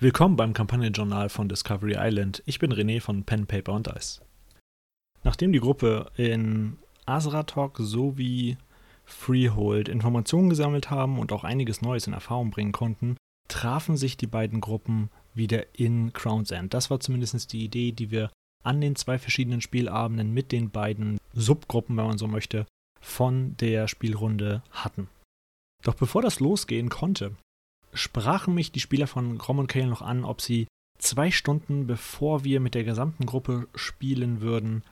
Willkommen beim Kampagnenjournal von Discovery Island. Ich bin René von Pen, Paper und Dice. Nachdem die Gruppe in Azratok sowie Freehold Informationen gesammelt haben und auch einiges Neues in Erfahrung bringen konnten, trafen sich die beiden Gruppen wieder in Crown's End. Das war zumindest die Idee, die wir an den zwei verschiedenen Spielabenden mit den beiden Subgruppen, wenn man so möchte, von der Spielrunde hatten. Doch bevor das losgehen konnte, sprachen mich die Spieler von Grom und Kale noch an, ob sie zwei Stunden bevor wir mit der gesamten Gruppe spielen würden,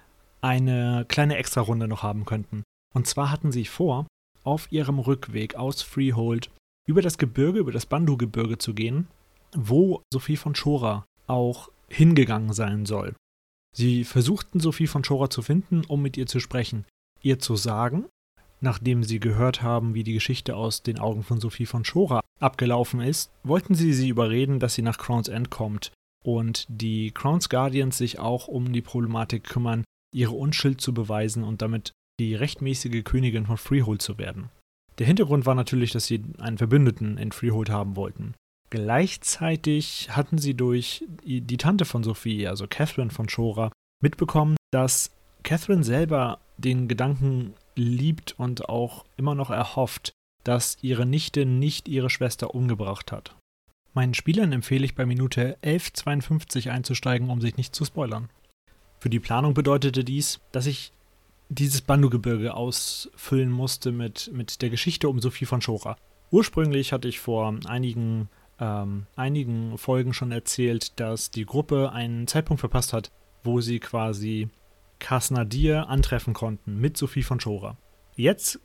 eine kleine Extra-Runde noch haben könnten. Und zwar hatten sie vor, auf ihrem Rückweg aus Freehold über das Gebirge, über das Bandu-Gebirge zu gehen, wo Sophie von Schora auch hingegangen sein soll. Sie versuchten Sophie von Schora zu finden, um mit ihr zu sprechen, ihr zu sagen, nachdem sie gehört haben, wie die Geschichte aus den Augen von Sophie von Schora abgelaufen ist, wollten sie sie überreden, dass sie nach Crown's End kommt und die Crown's Guardians sich auch um die Problematik kümmern, ihre Unschuld zu beweisen und damit die rechtmäßige Königin von Freehold zu werden. Der Hintergrund war natürlich, dass sie einen Verbündeten in Freehold haben wollten. Gleichzeitig hatten sie durch die Tante von Sophie, also Catherine von Shora, mitbekommen, dass Catherine selber den Gedanken liebt und auch immer noch erhofft, dass ihre Nichte nicht ihre Schwester umgebracht hat. Meinen Spielern empfehle ich bei Minute 11.52 einzusteigen, um sich nicht zu spoilern. Für die Planung bedeutete dies, dass ich dieses Bandu-Gebirge ausfüllen musste mit, mit der Geschichte um Sophie von Schora. Ursprünglich hatte ich vor einigen, ähm, einigen Folgen schon erzählt, dass die Gruppe einen Zeitpunkt verpasst hat, wo sie quasi Kasnadir antreffen konnten mit Sophie von Schora. Jetzt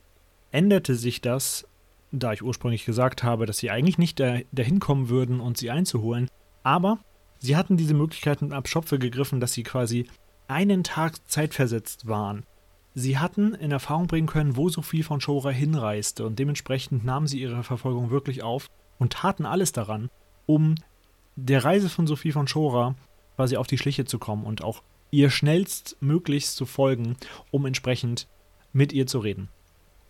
änderte sich das, da ich ursprünglich gesagt habe, dass sie eigentlich nicht dahin kommen würden, uns sie einzuholen, aber sie hatten diese Möglichkeiten ab Schopfe gegriffen, dass sie quasi einen Tag zeitversetzt waren. Sie hatten in Erfahrung bringen können, wo Sophie von Schora hinreiste und dementsprechend nahmen sie ihre Verfolgung wirklich auf und taten alles daran, um der Reise von Sophie von Schora quasi auf die Schliche zu kommen und auch ihr schnellstmöglichst zu folgen, um entsprechend mit ihr zu reden.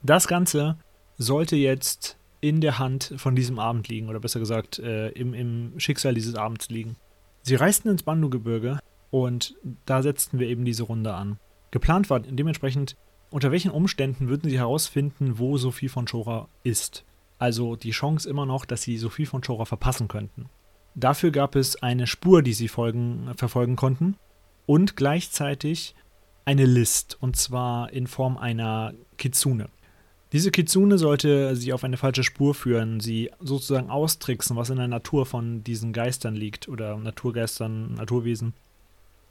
Das Ganze sollte jetzt in der Hand von diesem Abend liegen, oder besser gesagt, äh, im, im Schicksal dieses Abends liegen. Sie reisten ins Bandu-Gebirge und da setzten wir eben diese Runde an. Geplant war dementsprechend, unter welchen Umständen würden sie herausfinden, wo Sophie von Schora ist. Also die Chance immer noch, dass sie Sophie von Schora verpassen könnten. Dafür gab es eine Spur, die sie folgen, verfolgen konnten und gleichzeitig eine List, und zwar in Form einer Kitsune. Diese Kitsune sollte sie auf eine falsche Spur führen, sie sozusagen austricksen, was in der Natur von diesen Geistern liegt oder Naturgeistern, Naturwesen,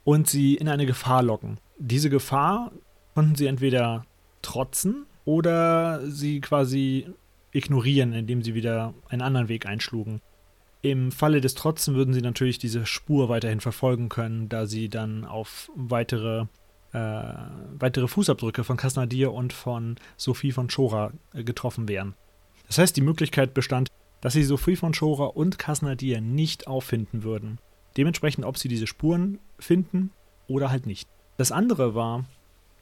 und sie in eine Gefahr locken. Diese Gefahr konnten sie entweder trotzen oder sie quasi ignorieren, indem sie wieder einen anderen Weg einschlugen. Im Falle des Trotzen würden sie natürlich diese Spur weiterhin verfolgen können, da sie dann auf weitere, äh, weitere Fußabdrücke von Kasnadir und von Sophie von Schora äh, getroffen wären. Das heißt, die Möglichkeit bestand, dass sie Sophie von Schora und Kasnadir nicht auffinden würden. Dementsprechend, ob sie diese Spuren finden oder halt nicht. Das andere war,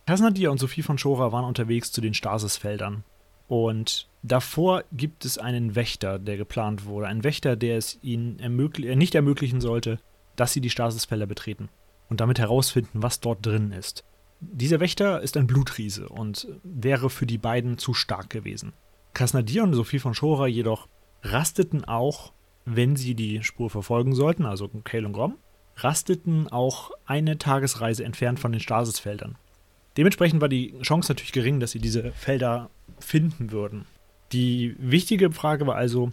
Kasnadir und Sophie von Schora waren unterwegs zu den Stasisfeldern. Und davor gibt es einen Wächter, der geplant wurde. Ein Wächter, der es ihnen ermöglich äh, nicht ermöglichen sollte, dass sie die Stasisfelder betreten und damit herausfinden, was dort drin ist. Dieser Wächter ist ein Blutriese und wäre für die beiden zu stark gewesen. Kasnadir und Sophie von Schora jedoch rasteten auch, wenn sie die Spur verfolgen sollten, also Kale und Grom, rasteten auch eine Tagesreise entfernt von den Stasisfeldern. Dementsprechend war die Chance natürlich gering, dass sie diese Felder finden würden. Die wichtige Frage war also,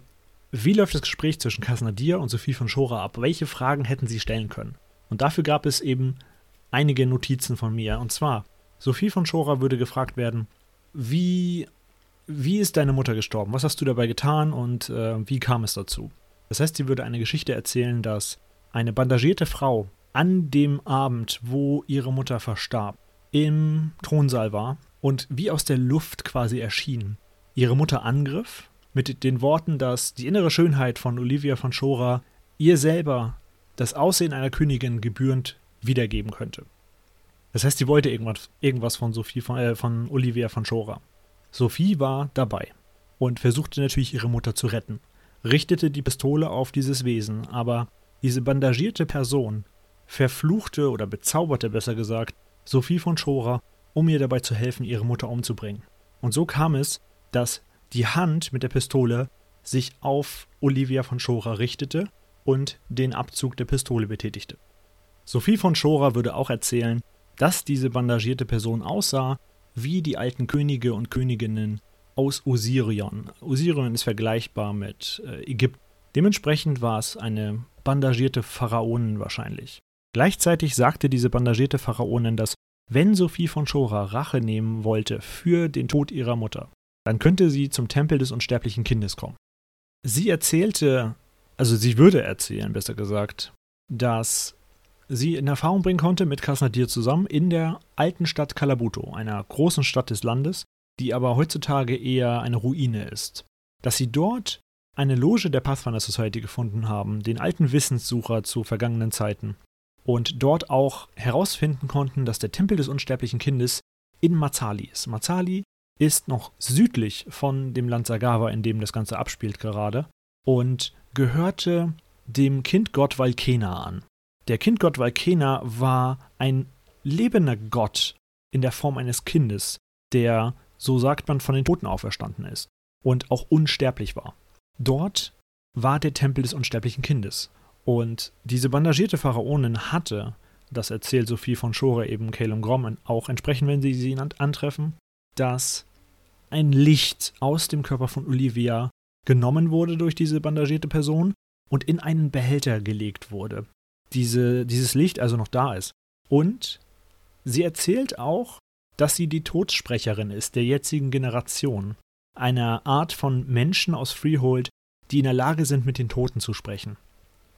wie läuft das Gespräch zwischen Kasnadir und Sophie von Schora ab? Welche Fragen hätten sie stellen können? Und dafür gab es eben einige Notizen von mir. Und zwar, Sophie von Schora würde gefragt werden, wie, wie ist deine Mutter gestorben? Was hast du dabei getan und äh, wie kam es dazu? Das heißt, sie würde eine Geschichte erzählen, dass eine bandagierte Frau an dem Abend, wo ihre Mutter verstarb, im Thronsaal war und wie aus der Luft quasi erschien. Ihre Mutter angriff mit den Worten, dass die innere Schönheit von Olivia von Schora ihr selber das Aussehen einer Königin gebührend wiedergeben könnte. Das heißt, sie wollte irgendwas, irgendwas von Sophie von, äh, von Olivia von Schora. Sophie war dabei und versuchte natürlich ihre Mutter zu retten. richtete die Pistole auf dieses Wesen, aber diese bandagierte Person verfluchte oder bezauberte besser gesagt Sophie von Schora, um ihr dabei zu helfen, ihre Mutter umzubringen. Und so kam es, dass die Hand mit der Pistole sich auf Olivia von Schora richtete und den Abzug der Pistole betätigte. Sophie von Schora würde auch erzählen, dass diese bandagierte Person aussah wie die alten Könige und Königinnen aus Osirion. Osirion ist vergleichbar mit äh, Ägypten. Dementsprechend war es eine bandagierte Pharaonin wahrscheinlich. Gleichzeitig sagte diese bandagierte Pharaonin, dass wenn Sophie von Schora Rache nehmen wollte für den Tod ihrer Mutter, dann könnte sie zum Tempel des unsterblichen Kindes kommen. Sie erzählte, also sie würde erzählen, besser gesagt, dass sie in Erfahrung bringen konnte mit Krasnadir zusammen in der alten Stadt Kalabuto, einer großen Stadt des Landes, die aber heutzutage eher eine Ruine ist. Dass sie dort eine Loge der Pathfinder Society gefunden haben, den alten Wissenssucher zu vergangenen Zeiten, und dort auch herausfinden konnten, dass der Tempel des unsterblichen Kindes in Mazali ist. Mazali ist noch südlich von dem Land Sagawa, in dem das Ganze abspielt gerade, und gehörte dem Kindgott Valkena an. Der Kindgott Valkena war ein lebender Gott in der Form eines Kindes, der, so sagt man, von den Toten auferstanden ist und auch unsterblich war. Dort war der Tempel des unsterblichen Kindes. Und diese bandagierte Pharaonin hatte, das erzählt Sophie von Schore eben Calum Grom auch entsprechend, wenn sie sie antreffen, dass ein Licht aus dem Körper von Olivia genommen wurde durch diese bandagierte Person und in einen Behälter gelegt wurde diese, dieses Licht also noch da ist. Und sie erzählt auch, dass sie die Todssprecherin ist der jetzigen Generation. Einer Art von Menschen aus Freehold, die in der Lage sind, mit den Toten zu sprechen.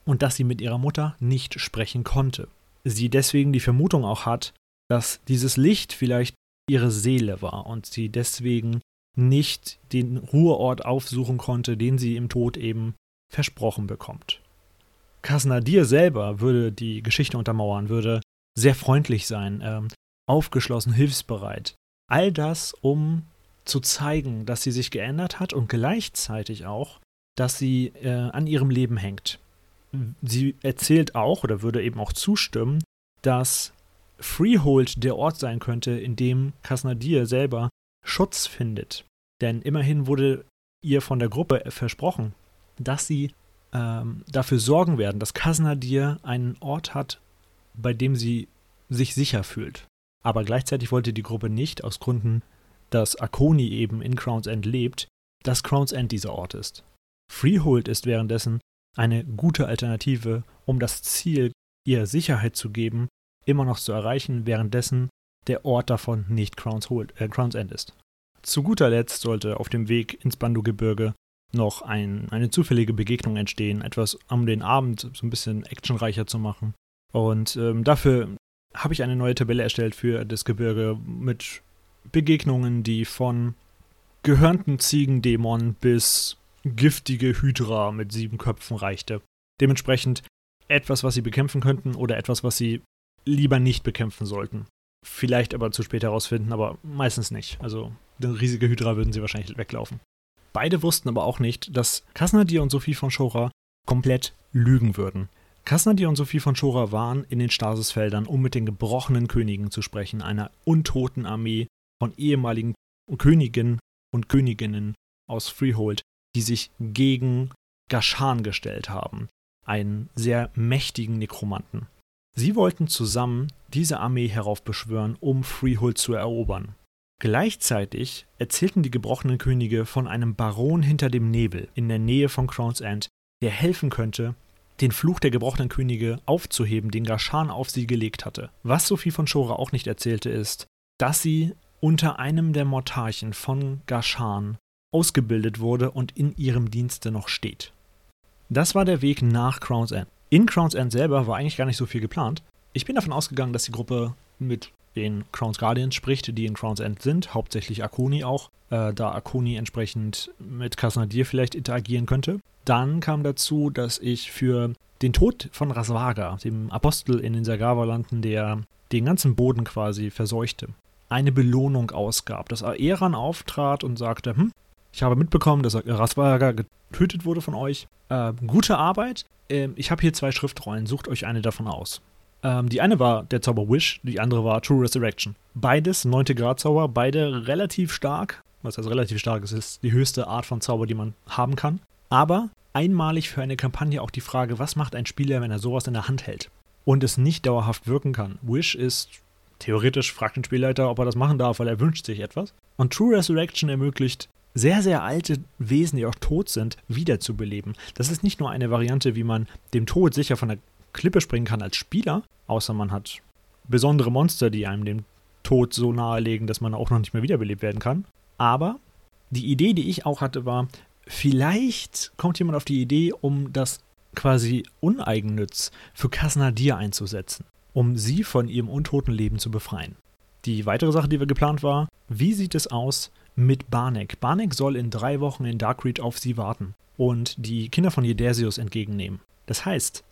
Und dass sie mit ihrer Mutter nicht sprechen konnte. Sie deswegen die Vermutung auch hat, dass dieses Licht vielleicht ihre Seele war und sie deswegen nicht den Ruheort aufsuchen konnte, den sie im Tod eben versprochen bekommt. Kasnadir selber würde die Geschichte untermauern, würde sehr freundlich sein, ähm, aufgeschlossen, hilfsbereit. All das, um zu zeigen, dass sie sich geändert hat und gleichzeitig auch, dass sie äh, an ihrem Leben hängt. Sie erzählt auch oder würde eben auch zustimmen, dass Freehold der Ort sein könnte, in dem Kasnadir selber Schutz findet. Denn immerhin wurde ihr von der Gruppe versprochen, dass sie ähm, dafür sorgen werden, dass Kasnadir einen Ort hat, bei dem sie sich sicher fühlt. Aber gleichzeitig wollte die Gruppe nicht, aus Gründen, dass Akoni eben in Crown's End lebt, dass Crown's End dieser Ort ist. Freehold ist währenddessen eine gute Alternative, um das Ziel, ihr Sicherheit zu geben, immer noch zu erreichen, währenddessen der Ort davon nicht Crown's, Hold, äh, Crown's End ist. Zu guter Letzt sollte auf dem Weg ins Bandu-Gebirge noch ein, eine zufällige Begegnung entstehen, etwas um den Abend so ein bisschen actionreicher zu machen. Und ähm, dafür habe ich eine neue Tabelle erstellt für das Gebirge mit Begegnungen, die von gehörnten Ziegendämon bis giftige Hydra mit sieben Köpfen reichte. Dementsprechend etwas, was sie bekämpfen könnten oder etwas, was sie lieber nicht bekämpfen sollten. Vielleicht aber zu spät herausfinden, aber meistens nicht. Also eine riesige Hydra würden sie wahrscheinlich weglaufen. Beide wussten aber auch nicht, dass Kasnadir und Sophie von Schora komplett lügen würden. Kasnadir und Sophie von Schora waren in den Stasisfeldern, um mit den gebrochenen Königen zu sprechen, einer untoten Armee von ehemaligen Königen und Königinnen aus Freehold, die sich gegen Gashan gestellt haben, einen sehr mächtigen Nekromanten. Sie wollten zusammen diese Armee heraufbeschwören, um Freehold zu erobern. Gleichzeitig erzählten die gebrochenen Könige von einem Baron hinter dem Nebel in der Nähe von Crown's End, der helfen könnte, den Fluch der gebrochenen Könige aufzuheben, den Gashan auf sie gelegt hatte. Was Sophie von Schora auch nicht erzählte, ist, dass sie unter einem der Mortarchen von Gashan ausgebildet wurde und in ihrem Dienste noch steht. Das war der Weg nach Crown's End. In Crown's End selber war eigentlich gar nicht so viel geplant. Ich bin davon ausgegangen, dass die Gruppe mit den Crowns Guardians spricht, die in Crowns End sind, hauptsächlich Akoni auch, äh, da Akoni entsprechend mit Kasnadir vielleicht interagieren könnte. Dann kam dazu, dass ich für den Tod von Rasvaga, dem Apostel in den Sagawa-Landen, der den ganzen Boden quasi verseuchte, eine Belohnung ausgab. Dass Aeran auftrat und sagte, hm, ich habe mitbekommen, dass Rasvaga getötet wurde von euch. Äh, gute Arbeit. Ähm, ich habe hier zwei Schriftrollen. Sucht euch eine davon aus. Ähm, die eine war der Zauber Wish, die andere war True Resurrection. Beides 9. Grad Zauber, beide relativ stark. Was heißt relativ stark? Es ist die höchste Art von Zauber, die man haben kann. Aber einmalig für eine Kampagne auch die Frage, was macht ein Spieler, wenn er sowas in der Hand hält und es nicht dauerhaft wirken kann. Wish ist theoretisch, fragt den Spielleiter, ob er das machen darf, weil er wünscht sich etwas. Und True Resurrection ermöglicht sehr, sehr alte Wesen, die auch tot sind, wiederzubeleben. Das ist nicht nur eine Variante, wie man dem Tod sicher von der Klippe springen kann als Spieler, außer man hat besondere Monster, die einem dem Tod so nahelegen, dass man auch noch nicht mehr wiederbelebt werden kann. Aber die Idee, die ich auch hatte, war, vielleicht kommt jemand auf die Idee, um das quasi Uneigennütz für Kasnadir einzusetzen, um sie von ihrem untoten Leben zu befreien. Die weitere Sache, die wir geplant war, wie sieht es aus mit Barnek? Barnek soll in drei Wochen in Darkreed auf sie warten und die Kinder von Jedesius entgegennehmen. Das heißt,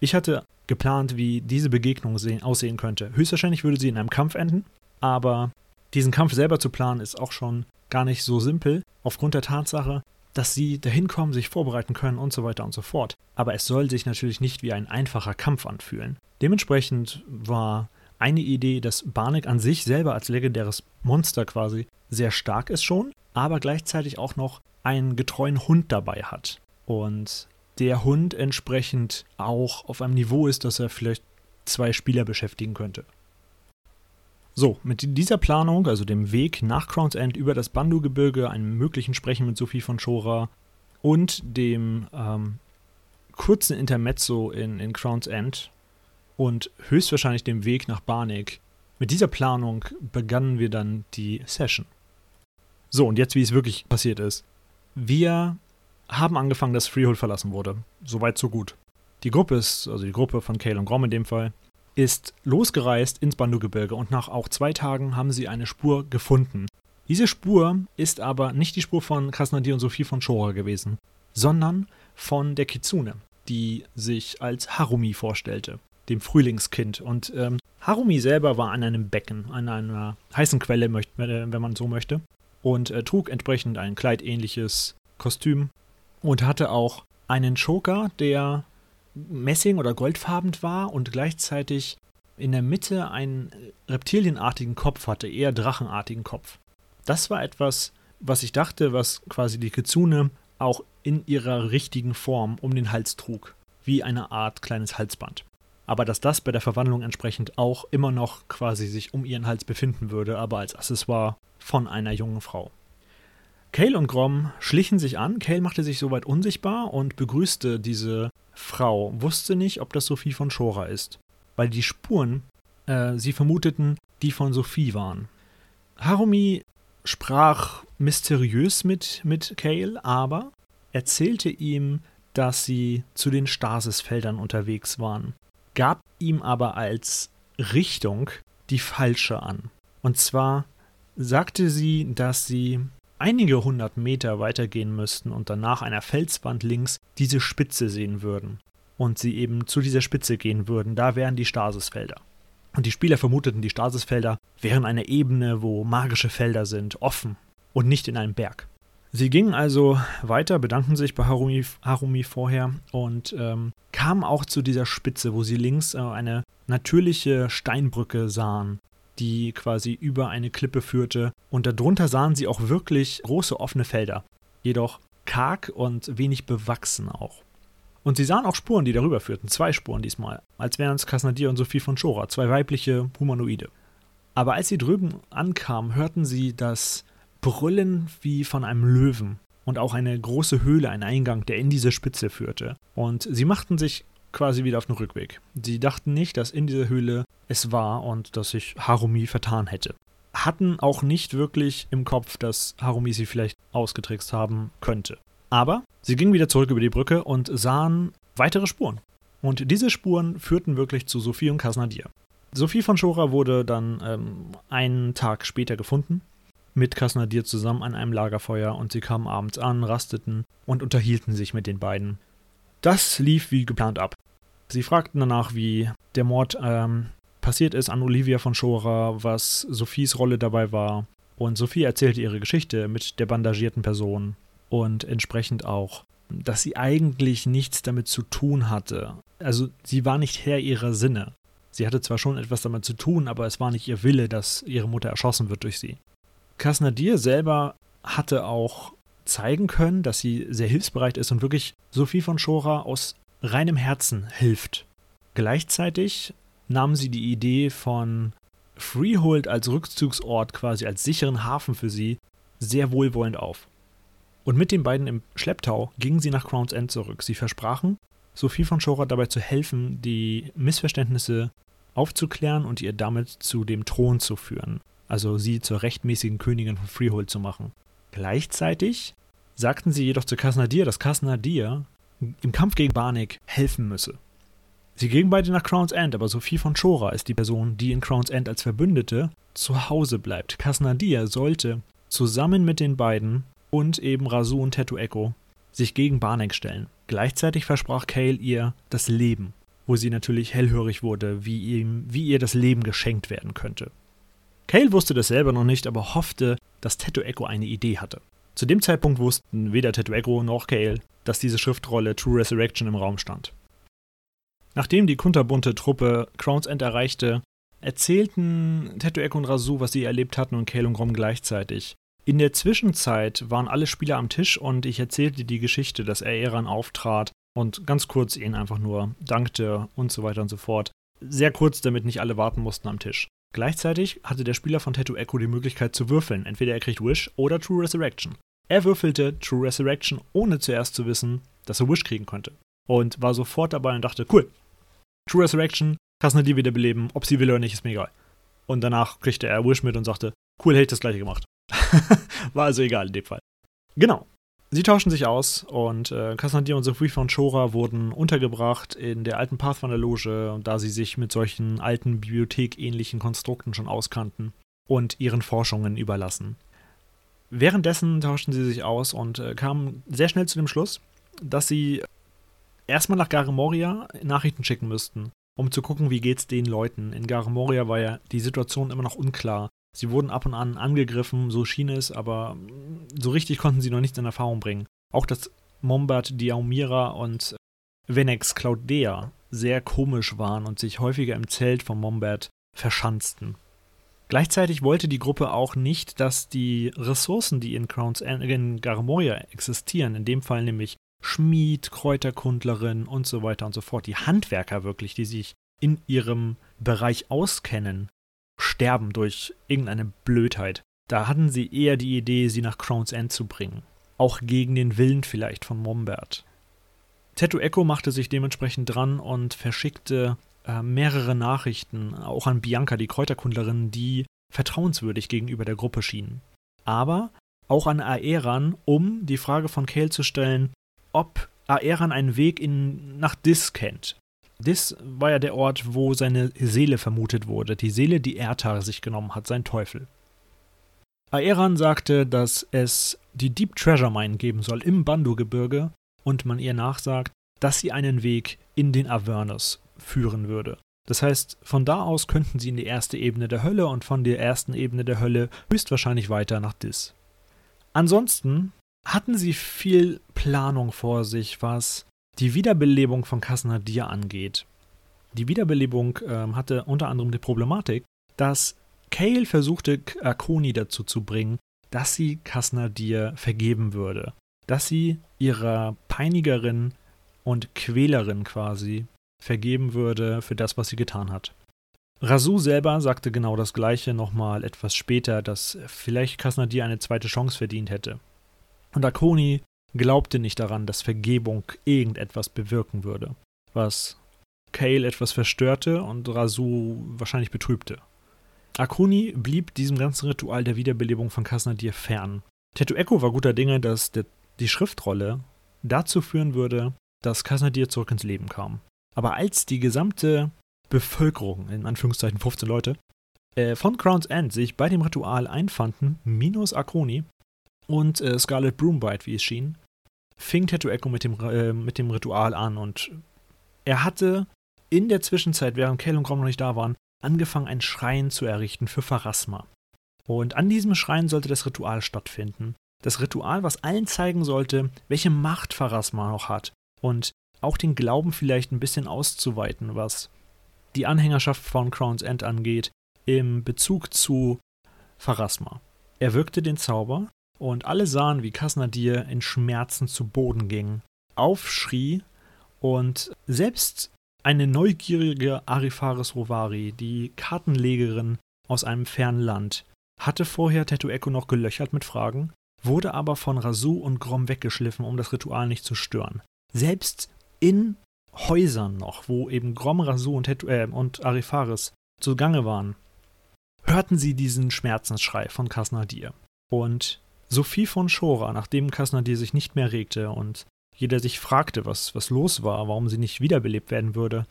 ich hatte geplant, wie diese Begegnung sehen, aussehen könnte. Höchstwahrscheinlich würde sie in einem Kampf enden, aber diesen Kampf selber zu planen ist auch schon gar nicht so simpel, aufgrund der Tatsache, dass sie dahin kommen, sich vorbereiten können und so weiter und so fort. Aber es soll sich natürlich nicht wie ein einfacher Kampf anfühlen. Dementsprechend war eine Idee, dass Barnek an sich selber als legendäres Monster quasi sehr stark ist schon, aber gleichzeitig auch noch einen getreuen Hund dabei hat. Und der Hund entsprechend auch auf einem Niveau ist, dass er vielleicht zwei Spieler beschäftigen könnte. So, mit dieser Planung, also dem Weg nach Crown's End über das Bandu-Gebirge, einem möglichen Sprechen mit Sophie von Schora und dem ähm, kurzen Intermezzo in, in Crown's End und höchstwahrscheinlich dem Weg nach Barnik, mit dieser Planung begannen wir dann die Session. So, und jetzt, wie es wirklich passiert ist. Wir haben angefangen, dass Freehold verlassen wurde. Soweit, so gut. Die Gruppe ist, also die Gruppe von Kale und Grom in dem Fall, ist losgereist ins Bandu-Gebirge und nach auch zwei Tagen haben sie eine Spur gefunden. Diese Spur ist aber nicht die Spur von Krasnadir und Sophie von Shora gewesen, sondern von der Kitsune, die sich als Harumi vorstellte, dem Frühlingskind. Und ähm, Harumi selber war an einem Becken, an einer heißen Quelle, äh, wenn man so möchte, und äh, trug entsprechend ein kleidähnliches Kostüm und hatte auch einen Choker, der Messing- oder goldfarben war und gleichzeitig in der Mitte einen reptilienartigen Kopf hatte, eher drachenartigen Kopf. Das war etwas, was ich dachte, was quasi die Kitsune auch in ihrer richtigen Form um den Hals trug, wie eine Art kleines Halsband. Aber dass das bei der Verwandlung entsprechend auch immer noch quasi sich um ihren Hals befinden würde, aber als Accessoire von einer jungen Frau. Kale und Grom schlichen sich an. Kale machte sich soweit unsichtbar und begrüßte diese Frau, wusste nicht, ob das Sophie von Schora ist, weil die Spuren, äh, sie vermuteten, die von Sophie waren. Harumi sprach mysteriös mit, mit Kale, aber erzählte ihm, dass sie zu den Stasisfeldern unterwegs waren, gab ihm aber als Richtung die falsche an. Und zwar sagte sie, dass sie einige hundert Meter weitergehen müssten und danach einer Felswand links diese Spitze sehen würden. Und sie eben zu dieser Spitze gehen würden. Da wären die Stasisfelder. Und die Spieler vermuteten, die Stasisfelder wären eine Ebene, wo magische Felder sind, offen und nicht in einem Berg. Sie gingen also weiter, bedankten sich bei Harumi, Harumi vorher und ähm, kamen auch zu dieser Spitze, wo sie links äh, eine natürliche Steinbrücke sahen, die quasi über eine Klippe führte. Und darunter sahen sie auch wirklich große offene Felder, jedoch karg und wenig bewachsen auch. Und sie sahen auch Spuren, die darüber führten, zwei Spuren diesmal, als wären es Kasnadir und Sophie von Schora, zwei weibliche Humanoide. Aber als sie drüben ankamen, hörten sie das Brüllen wie von einem Löwen und auch eine große Höhle, ein Eingang, der in diese Spitze führte. Und sie machten sich quasi wieder auf den Rückweg. Sie dachten nicht, dass in dieser Höhle es war und dass sich Harumi vertan hätte. Hatten auch nicht wirklich im Kopf, dass Harumi sie vielleicht ausgetrickst haben könnte. Aber sie gingen wieder zurück über die Brücke und sahen weitere Spuren. Und diese Spuren führten wirklich zu Sophie und Kasnadir. Sophie von Schora wurde dann ähm, einen Tag später gefunden, mit Kasnadir zusammen an einem Lagerfeuer und sie kamen abends an, rasteten und unterhielten sich mit den beiden. Das lief wie geplant ab. Sie fragten danach, wie der Mord ähm, passiert ist an Olivia von Schora, was Sophies Rolle dabei war. Und Sophie erzählte ihre Geschichte mit der bandagierten Person und entsprechend auch, dass sie eigentlich nichts damit zu tun hatte. Also sie war nicht Herr ihrer Sinne. Sie hatte zwar schon etwas damit zu tun, aber es war nicht ihr Wille, dass ihre Mutter erschossen wird durch sie. Kasnadir selber hatte auch zeigen können, dass sie sehr hilfsbereit ist und wirklich Sophie von Schora aus reinem Herzen hilft. Gleichzeitig nahm sie die Idee von Freehold als Rückzugsort, quasi als sicheren Hafen für sie, sehr wohlwollend auf. Und mit den beiden im Schlepptau gingen sie nach Crown's End zurück. Sie versprachen, Sophie von Schora dabei zu helfen, die Missverständnisse aufzuklären und ihr damit zu dem Thron zu führen, also sie zur rechtmäßigen Königin von Freehold zu machen. Gleichzeitig sagten sie jedoch zu Kasnadir, dass Kasnadir im Kampf gegen Barnik helfen müsse. Sie gingen beide nach Crown's End, aber Sophie von Chora ist die Person, die in Crown's End als Verbündete zu Hause bleibt. Kasnadir sollte zusammen mit den beiden und eben Rasu und Tattoo Echo sich gegen Barnek stellen. Gleichzeitig versprach Kale ihr das Leben, wo sie natürlich hellhörig wurde, wie, ihm, wie ihr das Leben geschenkt werden könnte. Kale wusste das selber noch nicht, aber hoffte, dass Tattoo Echo eine Idee hatte. Zu dem Zeitpunkt wussten weder Tattoo Echo noch Kale, dass diese Schriftrolle True Resurrection im Raum stand. Nachdem die kunterbunte Truppe Crown's End erreichte, erzählten Tattoo Echo und Rasu, was sie erlebt hatten und Kale und Grom gleichzeitig. In der Zwischenzeit waren alle Spieler am Tisch und ich erzählte die Geschichte, dass Aeran auftrat und ganz kurz ihnen einfach nur dankte und so weiter und so fort. Sehr kurz, damit nicht alle warten mussten am Tisch. Gleichzeitig hatte der Spieler von Tattoo Echo die Möglichkeit zu würfeln. Entweder er kriegt Wish oder True Resurrection. Er würfelte True Resurrection, ohne zuerst zu wissen, dass er Wish kriegen konnte. Und war sofort dabei und dachte, cool, True Resurrection, kannst du die wiederbeleben, ob sie will oder nicht, ist mir egal. Und danach kriegte er Wish mit und sagte, cool, hätte ich das gleiche gemacht. War also egal in dem Fall. Genau. Sie tauschen sich aus und äh, Kasnadir und Sophie von Chora wurden untergebracht in der alten Pathfinder-Loge, da sie sich mit solchen alten Bibliothek-ähnlichen Konstrukten schon auskannten und ihren Forschungen überlassen. Währenddessen tauschten sie sich aus und äh, kamen sehr schnell zu dem Schluss, dass sie erstmal nach Garemoria Nachrichten schicken müssten, um zu gucken, wie geht's den Leuten. In Garemoria war ja die Situation immer noch unklar. Sie wurden ab und an angegriffen, so schien es, aber so richtig konnten sie noch nichts in Erfahrung bringen. Auch dass Mombard, Diaumira und Venex Claudea sehr komisch waren und sich häufiger im Zelt von Mombard verschanzten. Gleichzeitig wollte die Gruppe auch nicht, dass die Ressourcen, die in Crowns in Garmoria existieren, in dem Fall nämlich Schmied, Kräuterkundlerin und so weiter und so fort, die Handwerker wirklich, die sich in ihrem Bereich auskennen, sterben durch irgendeine Blödheit. Da hatten sie eher die Idee, sie nach Crown's End zu bringen. Auch gegen den Willen vielleicht von Mombert. Tattoo Echo machte sich dementsprechend dran und verschickte äh, mehrere Nachrichten, auch an Bianca, die Kräuterkundlerin, die vertrauenswürdig gegenüber der Gruppe schienen. Aber auch an Aeran, um die Frage von Kale zu stellen, ob Aeran einen Weg in, nach Dis kennt. Dis war ja der Ort, wo seine Seele vermutet wurde, die Seele, die Ertar sich genommen hat, sein Teufel. Aeran sagte, dass es die Deep Treasure Mine geben soll im Bandu-Gebirge und man ihr nachsagt, dass sie einen Weg in den Avernus führen würde. Das heißt, von da aus könnten sie in die erste Ebene der Hölle und von der ersten Ebene der Hölle höchstwahrscheinlich weiter nach Dis. Ansonsten hatten sie viel Planung vor sich, was die Wiederbelebung von Kasnadir angeht. Die Wiederbelebung äh, hatte unter anderem die Problematik, dass Kale versuchte, Akoni dazu zu bringen, dass sie Kasnadir vergeben würde. Dass sie ihrer Peinigerin und Quälerin quasi vergeben würde für das, was sie getan hat. Rasu selber sagte genau das gleiche nochmal etwas später, dass vielleicht Kasnadir eine zweite Chance verdient hätte. Und Akoni glaubte nicht daran, dass Vergebung irgendetwas bewirken würde, was Kale etwas verstörte und Rasu wahrscheinlich betrübte. Akuni blieb diesem ganzen Ritual der Wiederbelebung von Kasnadir fern. Tetu Echo war guter Dinge, dass der, die Schriftrolle dazu führen würde, dass Kasnadir zurück ins Leben kam. Aber als die gesamte Bevölkerung, in Anführungszeichen 15 Leute, äh, von Crown's End sich bei dem Ritual einfanden, minus Akoni, und äh, Scarlet Broombite, wie es schien, fing Tattoo Echo mit dem, äh, mit dem Ritual an und er hatte in der Zwischenzeit, während Kel und Grom noch nicht da waren, angefangen, einen Schrein zu errichten für Pharasma. Und an diesem Schrein sollte das Ritual stattfinden. Das Ritual, was allen zeigen sollte, welche Macht Pharasma noch hat und auch den Glauben vielleicht ein bisschen auszuweiten, was die Anhängerschaft von Crown's End angeht, im Bezug zu Pharasma. Er wirkte den Zauber und alle sahen, wie Kasnadir in Schmerzen zu Boden ging, aufschrie und selbst eine neugierige Arifaris Rovari, die Kartenlegerin aus einem fernen Land, hatte vorher Tetu Echo noch gelöchert mit Fragen, wurde aber von Rasu und Grom weggeschliffen, um das Ritual nicht zu stören. Selbst in Häusern noch, wo eben Grom, Rasu und, Tetu, äh, und Arifaris zugange waren, hörten sie diesen Schmerzensschrei von Kasnadir. Und Sophie von Schora, nachdem Kasnadir sich nicht mehr regte und jeder sich fragte, was, was los war, warum sie nicht wiederbelebt werden würde,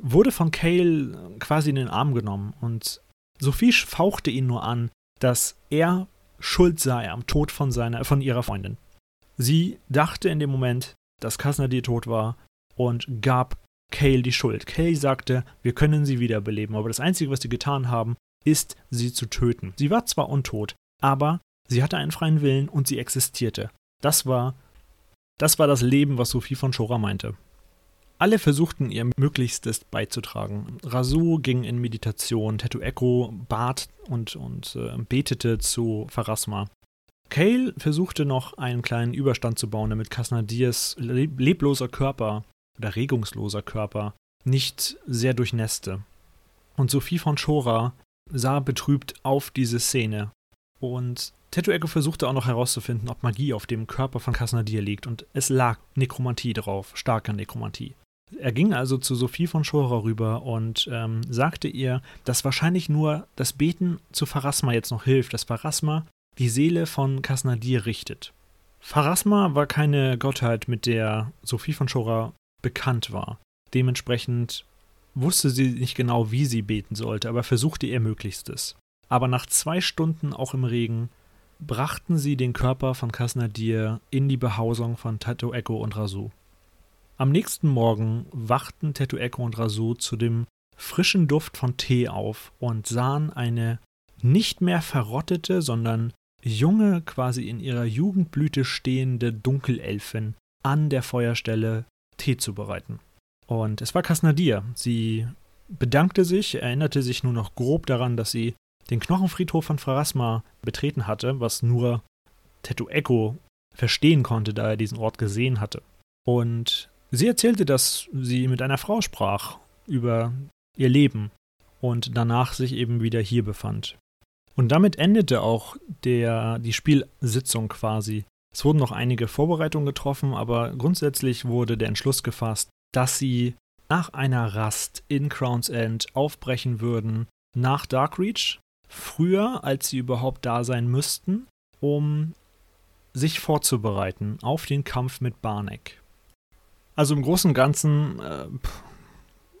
wurde von Cale quasi in den Arm genommen und Sophie fauchte ihn nur an, dass er schuld sei am Tod von, seiner, von ihrer Freundin. Sie dachte in dem Moment, dass Kasnadir tot war und gab Cale die Schuld. Cale sagte, wir können sie wiederbeleben, aber das Einzige, was sie getan haben, ist, sie zu töten. Sie war zwar untot, aber sie hatte einen freien Willen und sie existierte. Das war das war das Leben, was Sophie von Schora meinte. Alle versuchten ihr Möglichstes beizutragen. Rasu ging in Meditation, Tetu Echo bat und, und äh, betete zu Pharasma. Kale versuchte noch einen kleinen Überstand zu bauen, damit Kasnadirs lebloser Körper oder regungsloser Körper nicht sehr durchnässte. Und Sophie von Schora sah betrübt auf diese Szene und Tattoo Echo versuchte auch noch herauszufinden, ob Magie auf dem Körper von Kasnadir liegt und es lag Nekromantie drauf, starke Nekromantie. Er ging also zu Sophie von Schora rüber und ähm, sagte ihr, dass wahrscheinlich nur das Beten zu Pharasma jetzt noch hilft, dass Pharasma die Seele von Kasnadir richtet. Pharasma war keine Gottheit, mit der Sophie von Schora bekannt war. Dementsprechend wusste sie nicht genau, wie sie beten sollte, aber versuchte ihr Möglichstes. Aber nach zwei Stunden auch im Regen brachten sie den Körper von Kasnadir in die Behausung von Tato Echo und Rasu. Am nächsten Morgen wachten Tato Echo und Rasu zu dem frischen Duft von Tee auf und sahen eine nicht mehr verrottete, sondern junge, quasi in ihrer Jugendblüte stehende Dunkelelfin an der Feuerstelle Tee zu bereiten. Und es war Kasnadir. Sie bedankte sich, erinnerte sich nur noch grob daran, dass sie den Knochenfriedhof von Pharasma betreten hatte, was nur Tetu Echo verstehen konnte, da er diesen Ort gesehen hatte. Und sie erzählte, dass sie mit einer Frau sprach über ihr Leben und danach sich eben wieder hier befand. Und damit endete auch der, die Spielsitzung quasi. Es wurden noch einige Vorbereitungen getroffen, aber grundsätzlich wurde der Entschluss gefasst, dass sie nach einer Rast in Crown's End aufbrechen würden nach Darkreach früher, als sie überhaupt da sein müssten, um sich vorzubereiten auf den Kampf mit Barnek. Also im Großen und Ganzen, äh,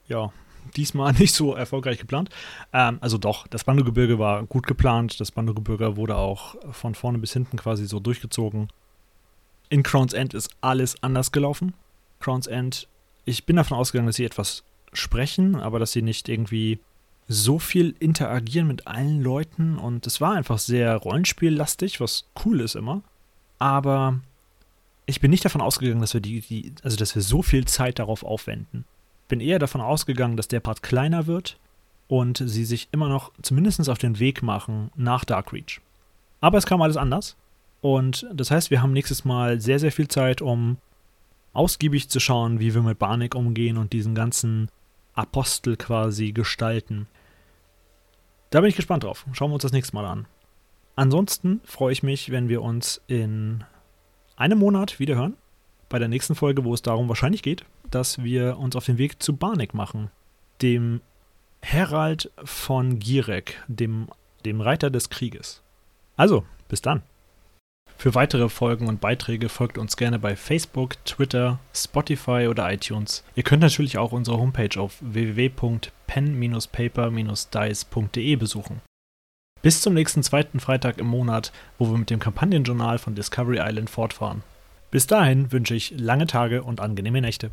ja, diesmal nicht so erfolgreich geplant. Ähm, also doch, das Bandogebirge war gut geplant. Das Bandogebirge wurde auch von vorne bis hinten quasi so durchgezogen. In Crown's End ist alles anders gelaufen. Crown's End, ich bin davon ausgegangen, dass sie etwas sprechen, aber dass sie nicht irgendwie so viel interagieren mit allen Leuten und es war einfach sehr rollenspiellastig, was cool ist immer. Aber ich bin nicht davon ausgegangen, dass wir die, die, also dass wir so viel Zeit darauf aufwenden. Bin eher davon ausgegangen, dass der Part kleiner wird und sie sich immer noch zumindest auf den Weg machen nach Darkreach. Aber es kam alles anders. Und das heißt, wir haben nächstes Mal sehr, sehr viel Zeit, um ausgiebig zu schauen, wie wir mit Barnick umgehen und diesen ganzen Apostel quasi gestalten. Da bin ich gespannt drauf. Schauen wir uns das nächste Mal an. Ansonsten freue ich mich, wenn wir uns in einem Monat wieder hören. Bei der nächsten Folge, wo es darum wahrscheinlich geht, dass wir uns auf den Weg zu Barnek machen, dem Herald von Girek, dem, dem Reiter des Krieges. Also, bis dann. Für weitere Folgen und Beiträge folgt uns gerne bei Facebook, Twitter, Spotify oder iTunes. Ihr könnt natürlich auch unsere Homepage auf www.pen-paper-dice.de besuchen. Bis zum nächsten zweiten Freitag im Monat, wo wir mit dem Kampagnenjournal von Discovery Island fortfahren. Bis dahin wünsche ich lange Tage und angenehme Nächte.